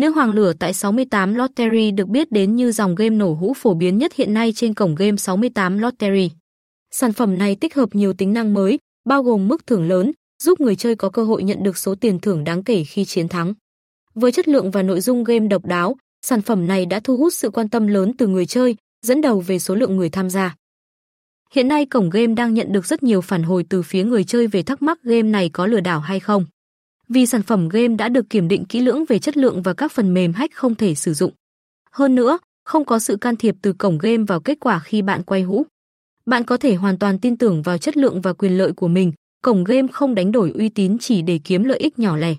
Nữ hoàng lửa tại 68 Lottery được biết đến như dòng game nổ hũ phổ biến nhất hiện nay trên cổng game 68 Lottery. Sản phẩm này tích hợp nhiều tính năng mới, bao gồm mức thưởng lớn, giúp người chơi có cơ hội nhận được số tiền thưởng đáng kể khi chiến thắng. Với chất lượng và nội dung game độc đáo, sản phẩm này đã thu hút sự quan tâm lớn từ người chơi, dẫn đầu về số lượng người tham gia. Hiện nay cổng game đang nhận được rất nhiều phản hồi từ phía người chơi về thắc mắc game này có lừa đảo hay không. Vì sản phẩm game đã được kiểm định kỹ lưỡng về chất lượng và các phần mềm hack không thể sử dụng. Hơn nữa, không có sự can thiệp từ cổng game vào kết quả khi bạn quay hũ. Bạn có thể hoàn toàn tin tưởng vào chất lượng và quyền lợi của mình, cổng game không đánh đổi uy tín chỉ để kiếm lợi ích nhỏ lẻ.